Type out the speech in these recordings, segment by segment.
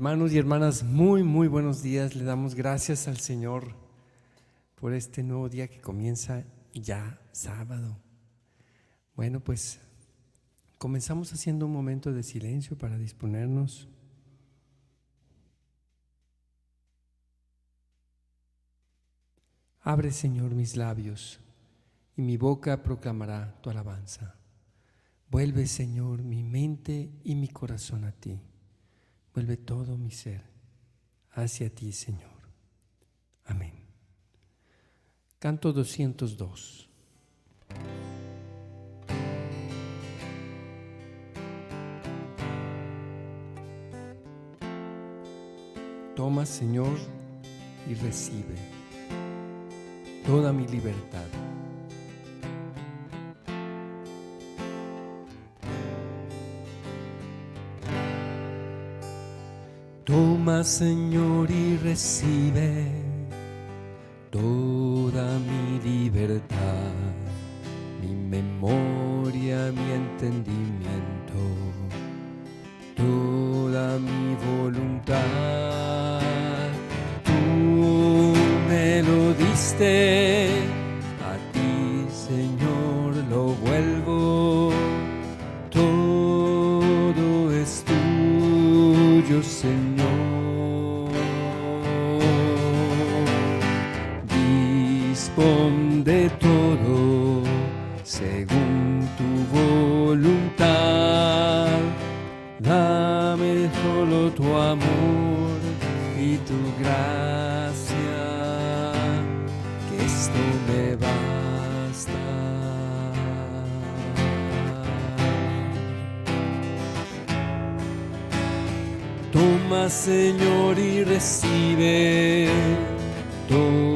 Hermanos y hermanas, muy, muy buenos días. Le damos gracias al Señor por este nuevo día que comienza ya sábado. Bueno, pues comenzamos haciendo un momento de silencio para disponernos. Abre, Señor, mis labios y mi boca proclamará tu alabanza. Vuelve, Señor, mi mente y mi corazón a ti. Vuelve todo mi ser hacia ti, Señor. Amén. Canto 202. Toma, Señor, y recibe toda mi libertad. Señor, y recibe toda mi libertad, Solo tu amor y tu gracia, que esto me basta. Toma, Señor, y recibe toda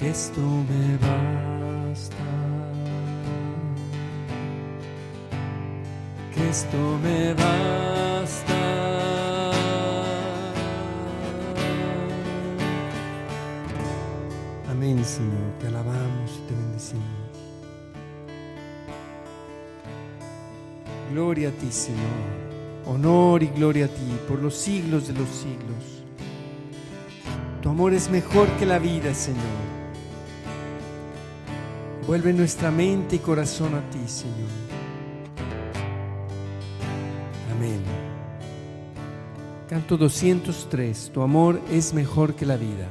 que esto me basta. Que esto me basta. Amén, Señor. Te alabamos y te bendecimos. Gloria a ti, Señor. Honor y gloria a ti por los siglos de los siglos. Tu amor es mejor que la vida, Señor. Vuelve nuestra mente y corazón a ti, Señor. Amén. Canto 203. Tu amor es mejor que la vida.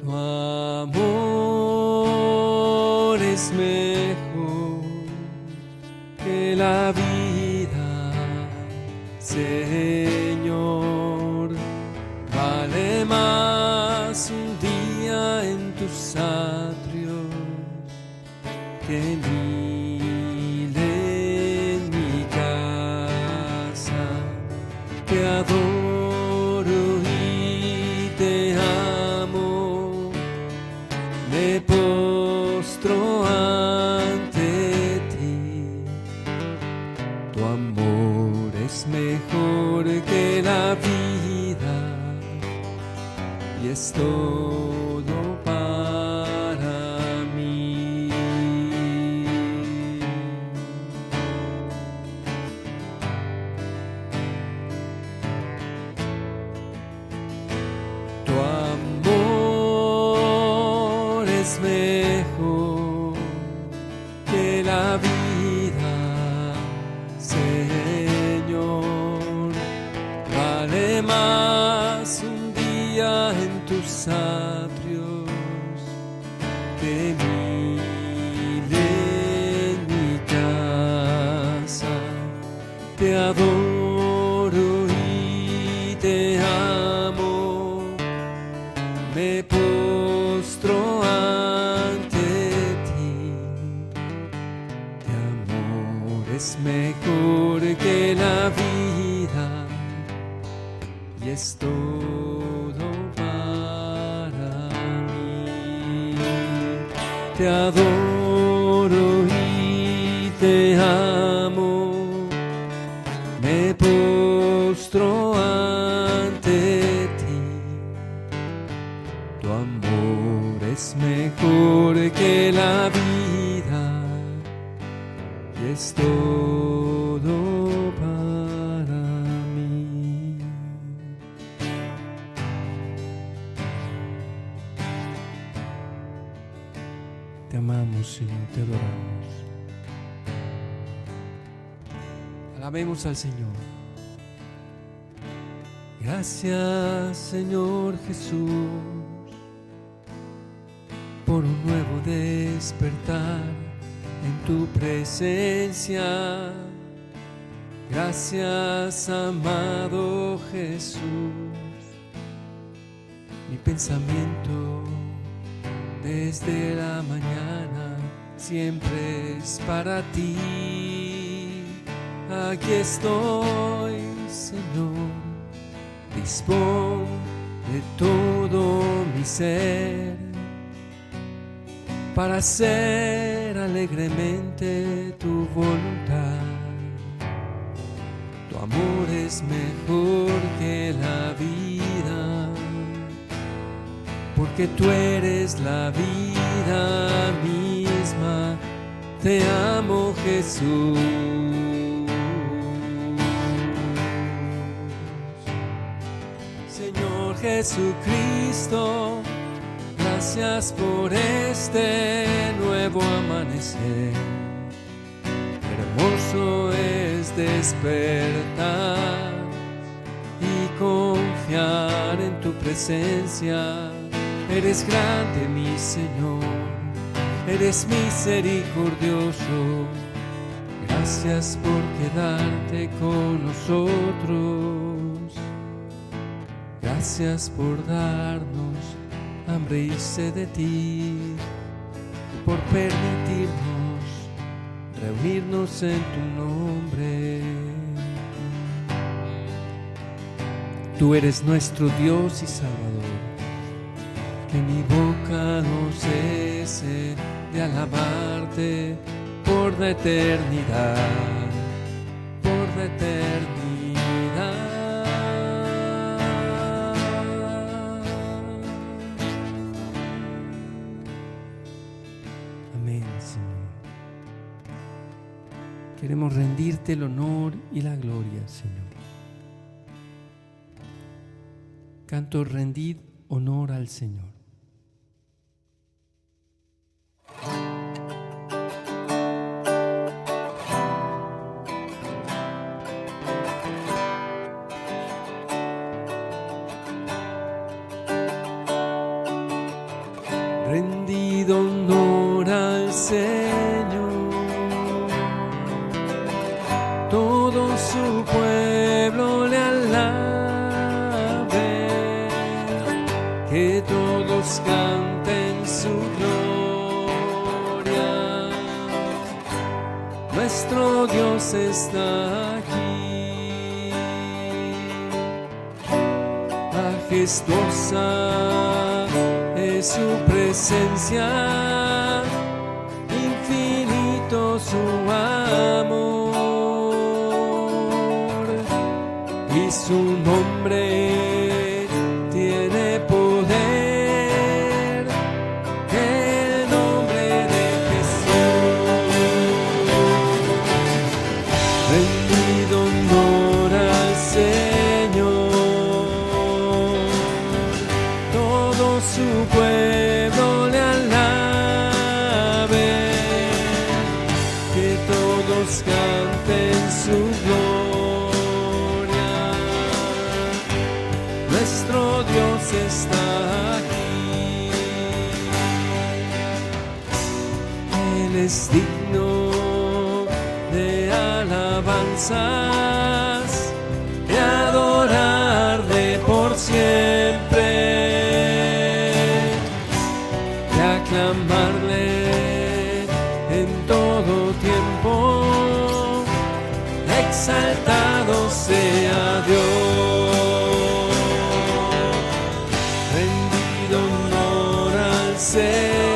Tu amor es mejor que la vida, Señor. Vale más un día en tus atrios que que Alabemos al Señor. Gracias, Señor Jesús, por un nuevo despertar en tu presencia. Gracias, amado Jesús. Mi pensamiento desde la mañana siempre es para ti. Aquí estoy, Señor. Dispón de todo mi ser para hacer alegremente tu voluntad. Tu amor es mejor que la vida, porque tú eres la vida misma. Te amo Jesús. Señor Jesucristo, gracias por este nuevo amanecer. Hermoso es despertar y confiar en tu presencia. Eres grande, mi Señor, eres misericordioso. Gracias por quedarte con nosotros. Gracias por darnos hambre y sed de ti, y por permitirnos reunirnos en tu nombre. Tú eres nuestro Dios y Salvador, que mi boca no cese de alabarte por la eternidad, por la eternidad. Amén, Señor. Queremos rendirte el honor y la gloria, Señor. Canto rendid honor al Señor. Majestuosa es su presencia, infinito su amor y su nombre de adorarle por siempre, de aclamarle en todo tiempo, exaltado sea Dios. Rendido honor al Señor.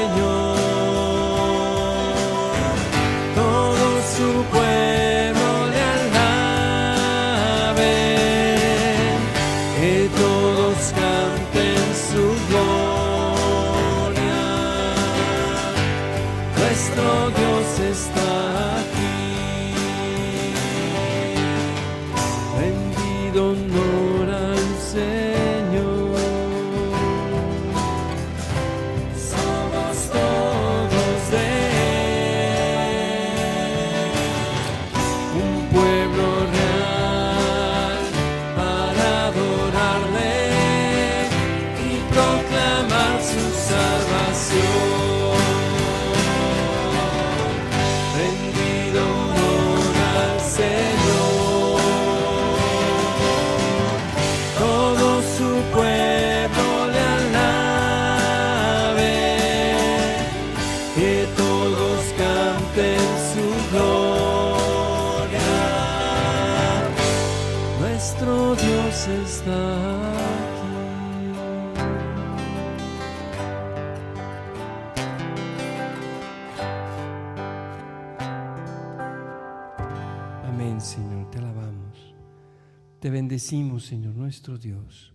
Bendecimos, Señor, nuestro Dios.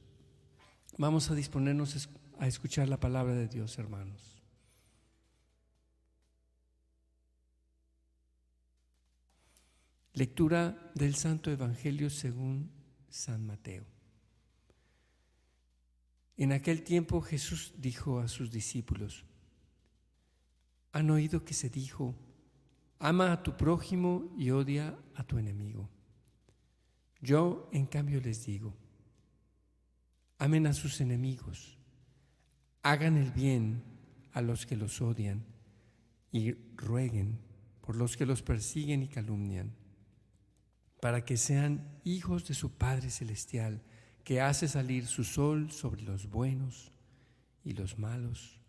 Vamos a disponernos a escuchar la palabra de Dios, hermanos. Lectura del Santo Evangelio según San Mateo. En aquel tiempo Jesús dijo a sus discípulos, han oído que se dijo, ama a tu prójimo y odia a tu enemigo. Yo, en cambio, les digo, amen a sus enemigos, hagan el bien a los que los odian y rueguen por los que los persiguen y calumnian, para que sean hijos de su Padre Celestial, que hace salir su sol sobre los buenos y los malos,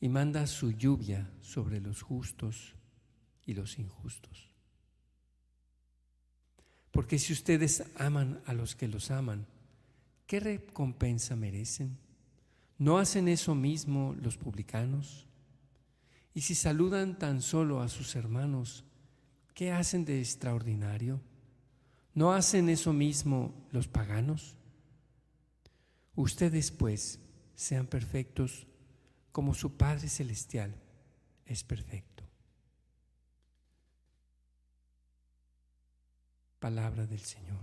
y manda su lluvia sobre los justos y los injustos. Porque si ustedes aman a los que los aman, ¿qué recompensa merecen? ¿No hacen eso mismo los publicanos? Y si saludan tan solo a sus hermanos, ¿qué hacen de extraordinario? ¿No hacen eso mismo los paganos? Ustedes pues sean perfectos como su Padre Celestial es perfecto. Palabra del Señor.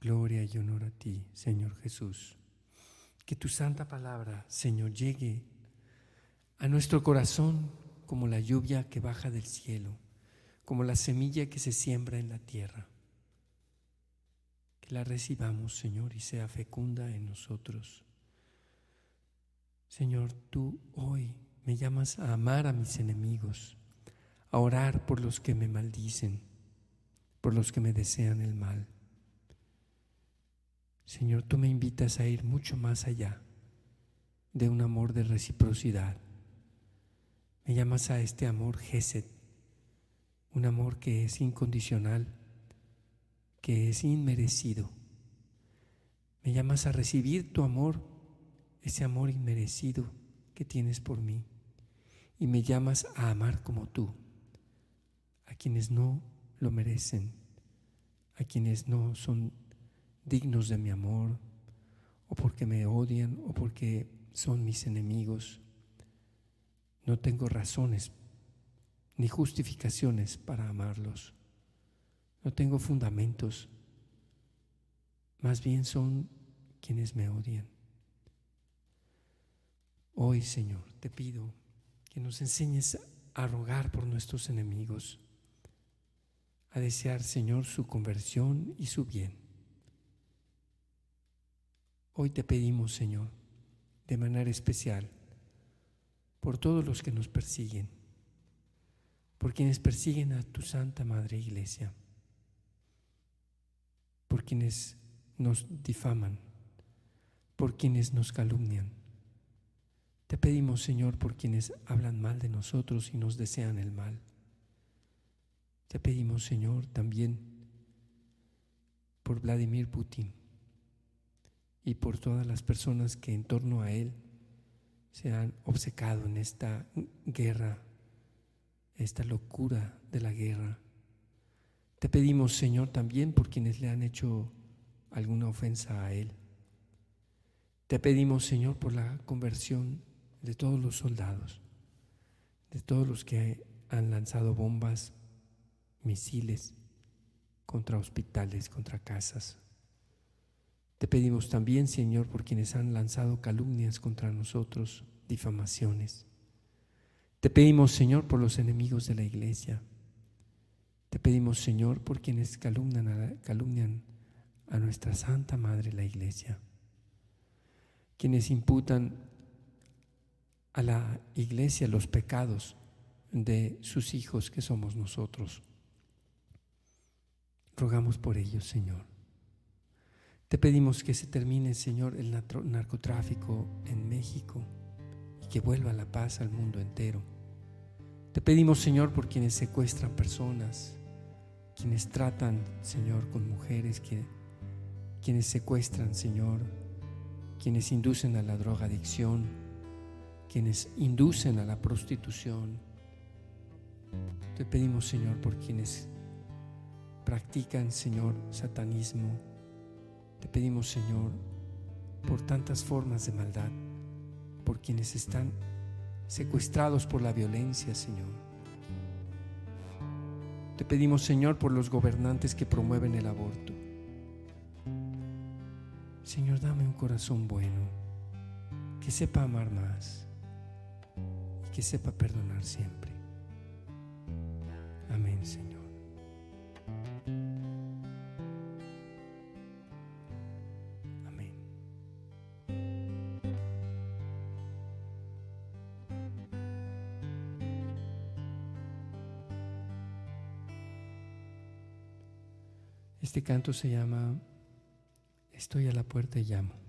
Gloria y honor a ti, Señor Jesús. Que tu santa palabra, Señor, llegue a nuestro corazón como la lluvia que baja del cielo, como la semilla que se siembra en la tierra. Que la recibamos, Señor, y sea fecunda en nosotros. Señor, tú hoy me llamas a amar a mis enemigos, a orar por los que me maldicen, por los que me desean el mal. Señor, tú me invitas a ir mucho más allá de un amor de reciprocidad. Me llamas a este amor Gesed, un amor que es incondicional, que es inmerecido. Me llamas a recibir tu amor, ese amor inmerecido que tienes por mí. Y me llamas a amar como tú, a quienes no lo merecen, a quienes no son dignos de mi amor, o porque me odian, o porque son mis enemigos. No tengo razones ni justificaciones para amarlos. No tengo fundamentos. Más bien son quienes me odian. Hoy, Señor, te pido que nos enseñes a rogar por nuestros enemigos, a desear, Señor, su conversión y su bien. Hoy te pedimos, Señor, de manera especial, por todos los que nos persiguen, por quienes persiguen a tu Santa Madre Iglesia, por quienes nos difaman, por quienes nos calumnian. Te pedimos, Señor, por quienes hablan mal de nosotros y nos desean el mal. Te pedimos, Señor, también por Vladimir Putin y por todas las personas que en torno a él se han obcecado en esta guerra, esta locura de la guerra. Te pedimos, Señor, también por quienes le han hecho alguna ofensa a Él. Te pedimos, Señor, por la conversión de todos los soldados, de todos los que han lanzado bombas, misiles contra hospitales, contra casas. Te pedimos también, Señor, por quienes han lanzado calumnias contra nosotros, difamaciones. Te pedimos, Señor, por los enemigos de la iglesia. Te pedimos, Señor, por quienes a, calumnian a nuestra Santa Madre, la iglesia. Quienes imputan a la iglesia los pecados de sus hijos que somos nosotros. Rogamos por ellos, Señor. Te pedimos que se termine, Señor, el narcotráfico en México y que vuelva la paz al mundo entero. Te pedimos, Señor, por quienes secuestran personas, quienes tratan, Señor, con mujeres, que, quienes secuestran, Señor, quienes inducen a la drogadicción, quienes inducen a la prostitución. Te pedimos, Señor, por quienes practican, Señor, satanismo. Te pedimos, Señor, por tantas formas de maldad, por quienes están secuestrados por la violencia, Señor. Te pedimos, Señor, por los gobernantes que promueven el aborto. Señor, dame un corazón bueno, que sepa amar más y que sepa perdonar siempre. Este canto se llama Estoy a la puerta y llamo.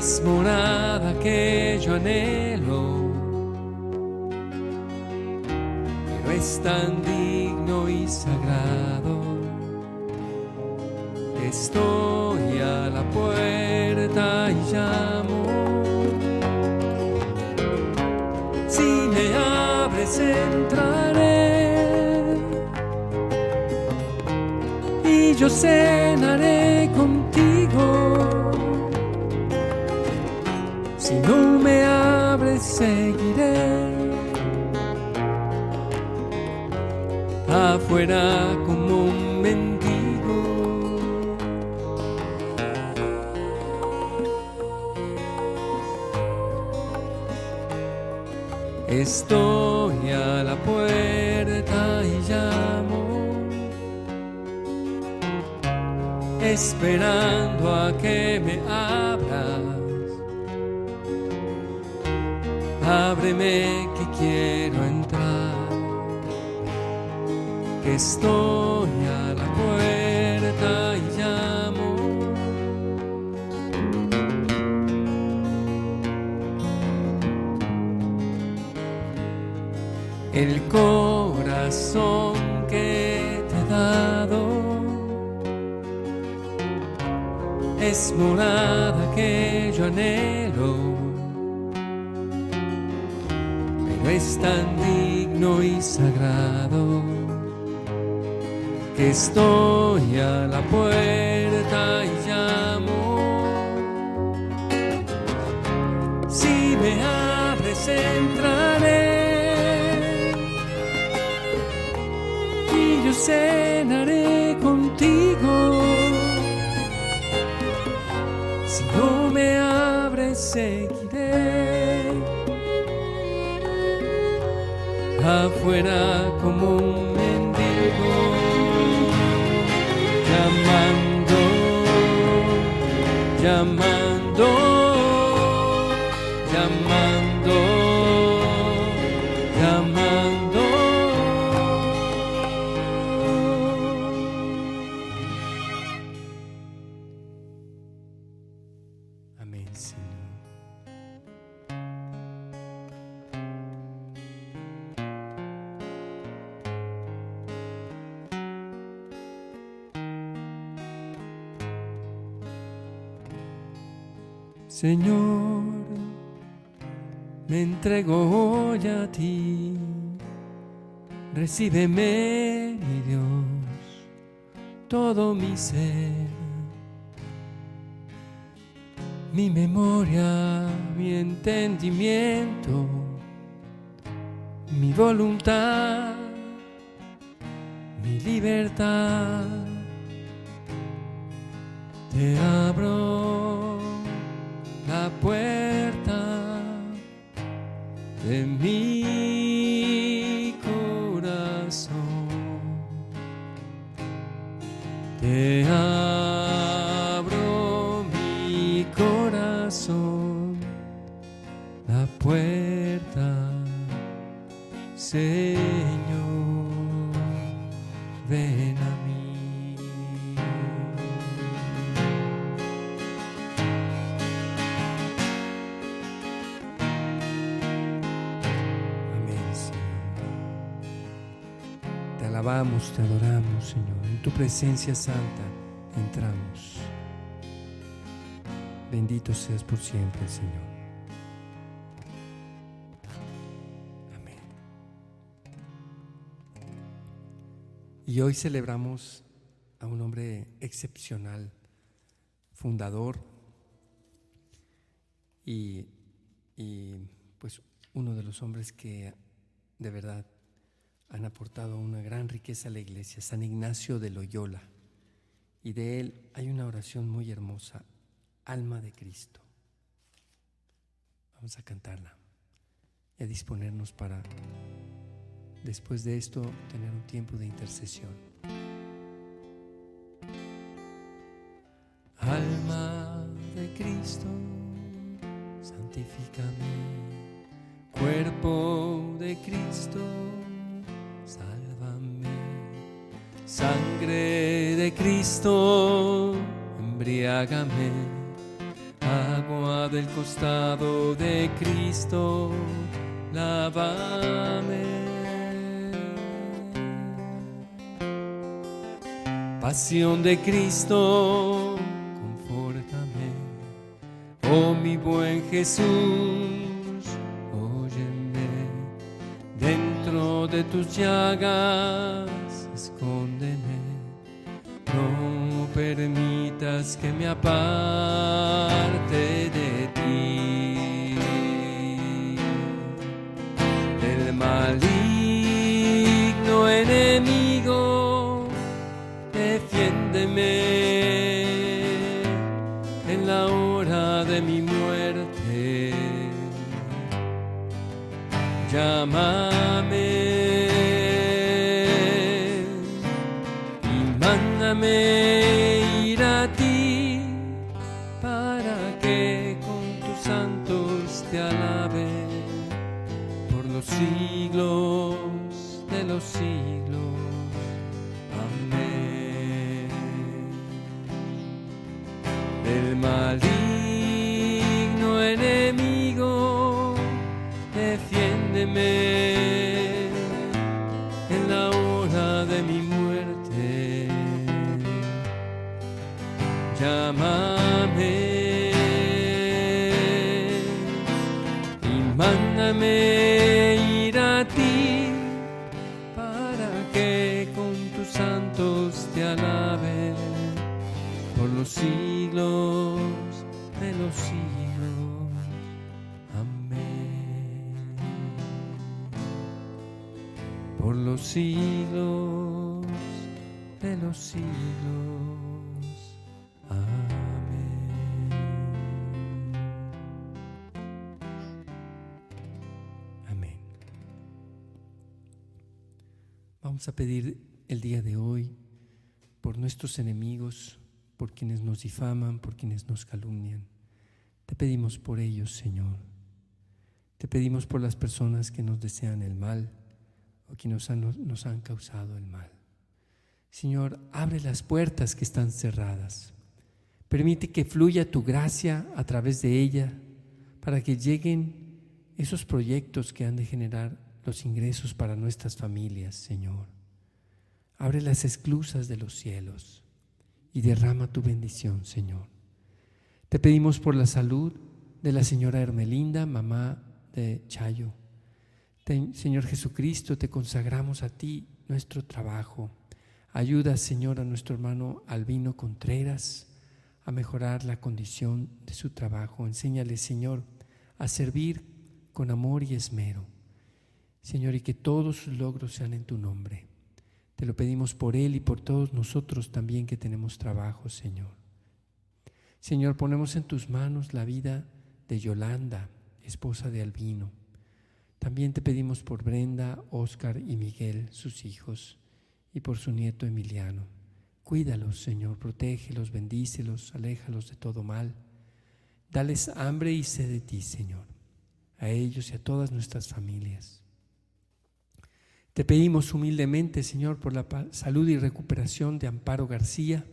Es morada que yo anhelo, pero es tan digno y sagrado. Estoy a la puerta y llamo. Si me abres entraré y yo cenaré contigo. Afuera como un mendigo. Estoy a la puerta y llamo, esperando a que me abras. Ábreme que quiero que estoy a la puerta y llamo. el corazón que te he dado es morada que yo anhelo, pero es tan digno y sagrado estoy a la puerta y llamo. Si me abres entraré y yo cenaré contigo. Si no me abres seguiré afuera como un entrego hoy a ti. Recíbeme, mi Dios, todo mi ser, mi memoria, mi entendimiento, mi voluntad, mi libertad. Te abro la puerta de mi presencia santa entramos. Bendito seas por siempre, Señor. Amén. Y hoy celebramos a un hombre excepcional, fundador y, y, pues uno de los hombres que de verdad han aportado una gran riqueza a la iglesia, San Ignacio de Loyola. Y de él hay una oración muy hermosa, alma de Cristo. Vamos a cantarla y a disponernos para, después de esto, tener un tiempo de intercesión. Embriágame. Agua del costado de Cristo, lávame. Pasión de Cristo, confórtame. Oh mi buen Jesús, óyeme. Dentro de tus llagas, escóndeme. No permitas que me aparte de maligno enemigo, defiéndeme A pedir el día de hoy por nuestros enemigos, por quienes nos difaman, por quienes nos calumnian. Te pedimos por ellos, Señor. Te pedimos por las personas que nos desean el mal o que nos han, nos han causado el mal. Señor, abre las puertas que están cerradas. Permite que fluya tu gracia a través de ella para que lleguen esos proyectos que han de generar los ingresos para nuestras familias, Señor. Abre las esclusas de los cielos y derrama tu bendición, Señor. Te pedimos por la salud de la señora Hermelinda, mamá de Chayo. Señor Jesucristo, te consagramos a ti nuestro trabajo. Ayuda, Señor, a nuestro hermano Albino Contreras a mejorar la condición de su trabajo. Enséñale, Señor, a servir con amor y esmero. Señor, y que todos sus logros sean en tu nombre. Te lo pedimos por él y por todos nosotros también que tenemos trabajo, Señor. Señor, ponemos en tus manos la vida de Yolanda, esposa de Albino. También te pedimos por Brenda, Oscar y Miguel, sus hijos, y por su nieto Emiliano. Cuídalos, Señor, protégelos, bendícelos, aléjalos de todo mal. Dales hambre y sed de ti, Señor, a ellos y a todas nuestras familias. Te pedimos humildemente, Señor, por la salud y recuperación de Amparo García,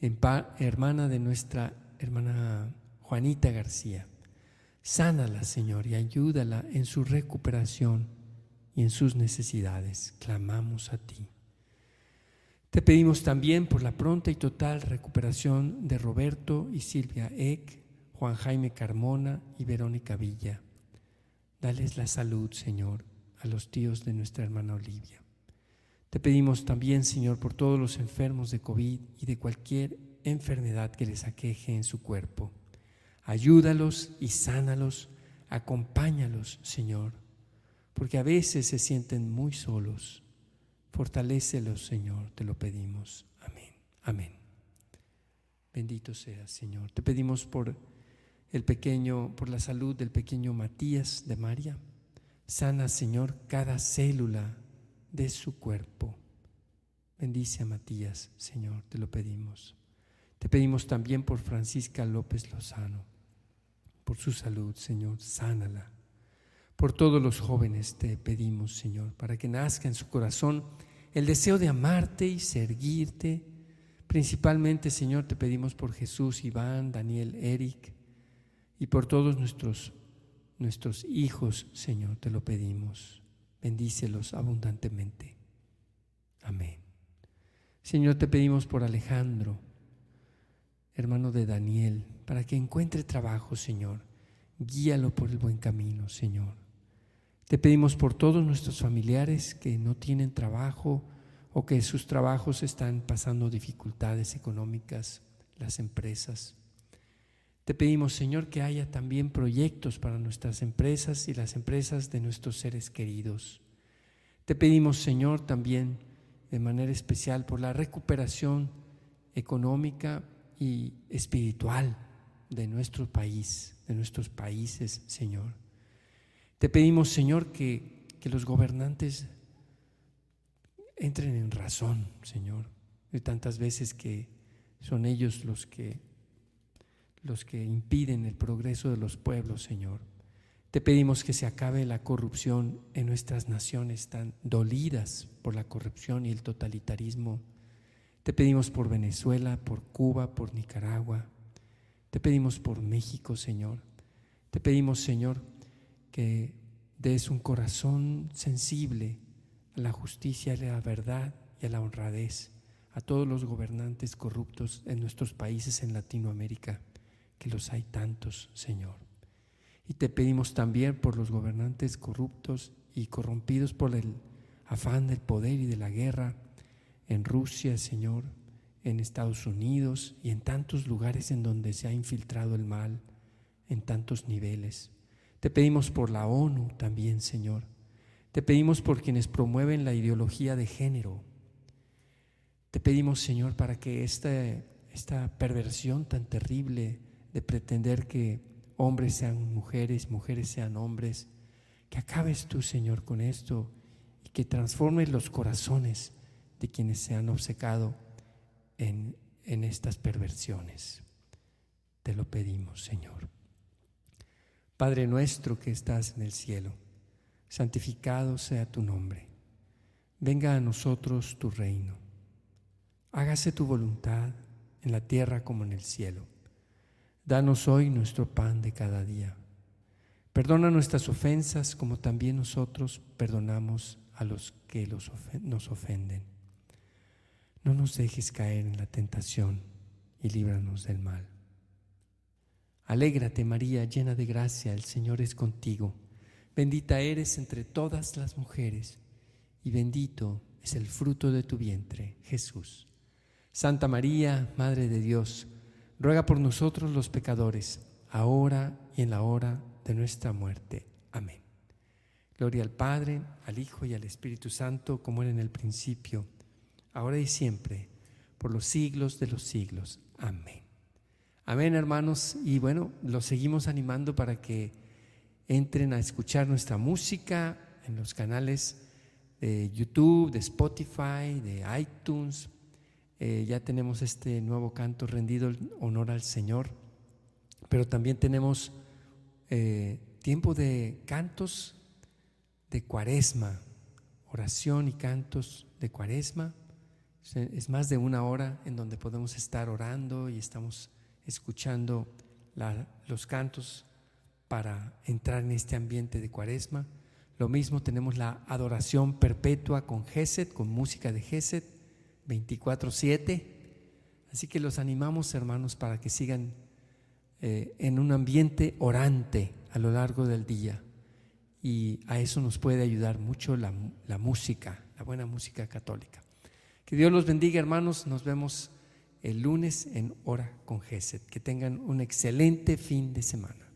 hermana de nuestra hermana Juanita García. Sánala, Señor, y ayúdala en su recuperación y en sus necesidades. Clamamos a ti. Te pedimos también por la pronta y total recuperación de Roberto y Silvia Eck, Juan Jaime Carmona y Verónica Villa. Dales la salud, Señor, a los tíos de nuestra hermana Olivia. Te pedimos también, Señor, por todos los enfermos de COVID y de cualquier enfermedad que les aqueje en su cuerpo. Ayúdalos y sánalos, acompáñalos, Señor, porque a veces se sienten muy solos. Fortalécelos, Señor, te lo pedimos. Amén. Amén. Bendito seas, Señor. Te pedimos por el pequeño, por la salud del pequeño Matías de María. Sana, Señor, cada célula de su cuerpo. Bendice a Matías, Señor, te lo pedimos. Te pedimos también por Francisca López Lozano, por su salud, Señor, sánala. Por todos los jóvenes te pedimos, Señor, para que nazca en su corazón el deseo de amarte y servirte. Principalmente, Señor, te pedimos por Jesús, Iván, Daniel, Eric y por todos nuestros, nuestros hijos, Señor, te lo pedimos bendícelos abundantemente. Amén. Señor, te pedimos por Alejandro, hermano de Daniel, para que encuentre trabajo, Señor. Guíalo por el buen camino, Señor. Te pedimos por todos nuestros familiares que no tienen trabajo o que sus trabajos están pasando dificultades económicas, las empresas. Te pedimos, Señor, que haya también proyectos para nuestras empresas y las empresas de nuestros seres queridos. Te pedimos, Señor, también de manera especial por la recuperación económica y espiritual de nuestro país, de nuestros países, Señor. Te pedimos, Señor, que, que los gobernantes entren en razón, Señor, de tantas veces que son ellos los que los que impiden el progreso de los pueblos, Señor. Te pedimos que se acabe la corrupción en nuestras naciones tan dolidas por la corrupción y el totalitarismo. Te pedimos por Venezuela, por Cuba, por Nicaragua. Te pedimos por México, Señor. Te pedimos, Señor, que des un corazón sensible a la justicia, a la verdad y a la honradez a todos los gobernantes corruptos en nuestros países en Latinoamérica que los hay tantos, Señor. Y te pedimos también por los gobernantes corruptos y corrompidos por el afán del poder y de la guerra en Rusia, Señor, en Estados Unidos y en tantos lugares en donde se ha infiltrado el mal, en tantos niveles. Te pedimos por la ONU también, Señor. Te pedimos por quienes promueven la ideología de género. Te pedimos, Señor, para que esta, esta perversión tan terrible de pretender que hombres sean mujeres, mujeres sean hombres, que acabes tú, Señor, con esto y que transformes los corazones de quienes se han obcecado en, en estas perversiones. Te lo pedimos, Señor. Padre nuestro que estás en el cielo, santificado sea tu nombre. Venga a nosotros tu reino. Hágase tu voluntad en la tierra como en el cielo. Danos hoy nuestro pan de cada día. Perdona nuestras ofensas como también nosotros perdonamos a los que nos ofenden. No nos dejes caer en la tentación y líbranos del mal. Alégrate María, llena de gracia, el Señor es contigo. Bendita eres entre todas las mujeres y bendito es el fruto de tu vientre, Jesús. Santa María, Madre de Dios, ruega por nosotros los pecadores, ahora y en la hora de nuestra muerte. Amén. Gloria al Padre, al Hijo y al Espíritu Santo, como era en el principio, ahora y siempre, por los siglos de los siglos. Amén. Amén, hermanos. Y bueno, los seguimos animando para que entren a escuchar nuestra música en los canales de YouTube, de Spotify, de iTunes, eh, ya tenemos este nuevo canto rendido en honor al Señor, pero también tenemos eh, tiempo de cantos de cuaresma, oración y cantos de cuaresma. Es más de una hora en donde podemos estar orando y estamos escuchando los cantos para entrar en este ambiente de cuaresma. Lo mismo tenemos la adoración perpetua con Geset, con música de Geset 24/7. Así que los animamos, hermanos, para que sigan eh, en un ambiente orante a lo largo del día. Y a eso nos puede ayudar mucho la, la música, la buena música católica. Que Dios los bendiga, hermanos. Nos vemos el lunes en Hora con Geset. Que tengan un excelente fin de semana.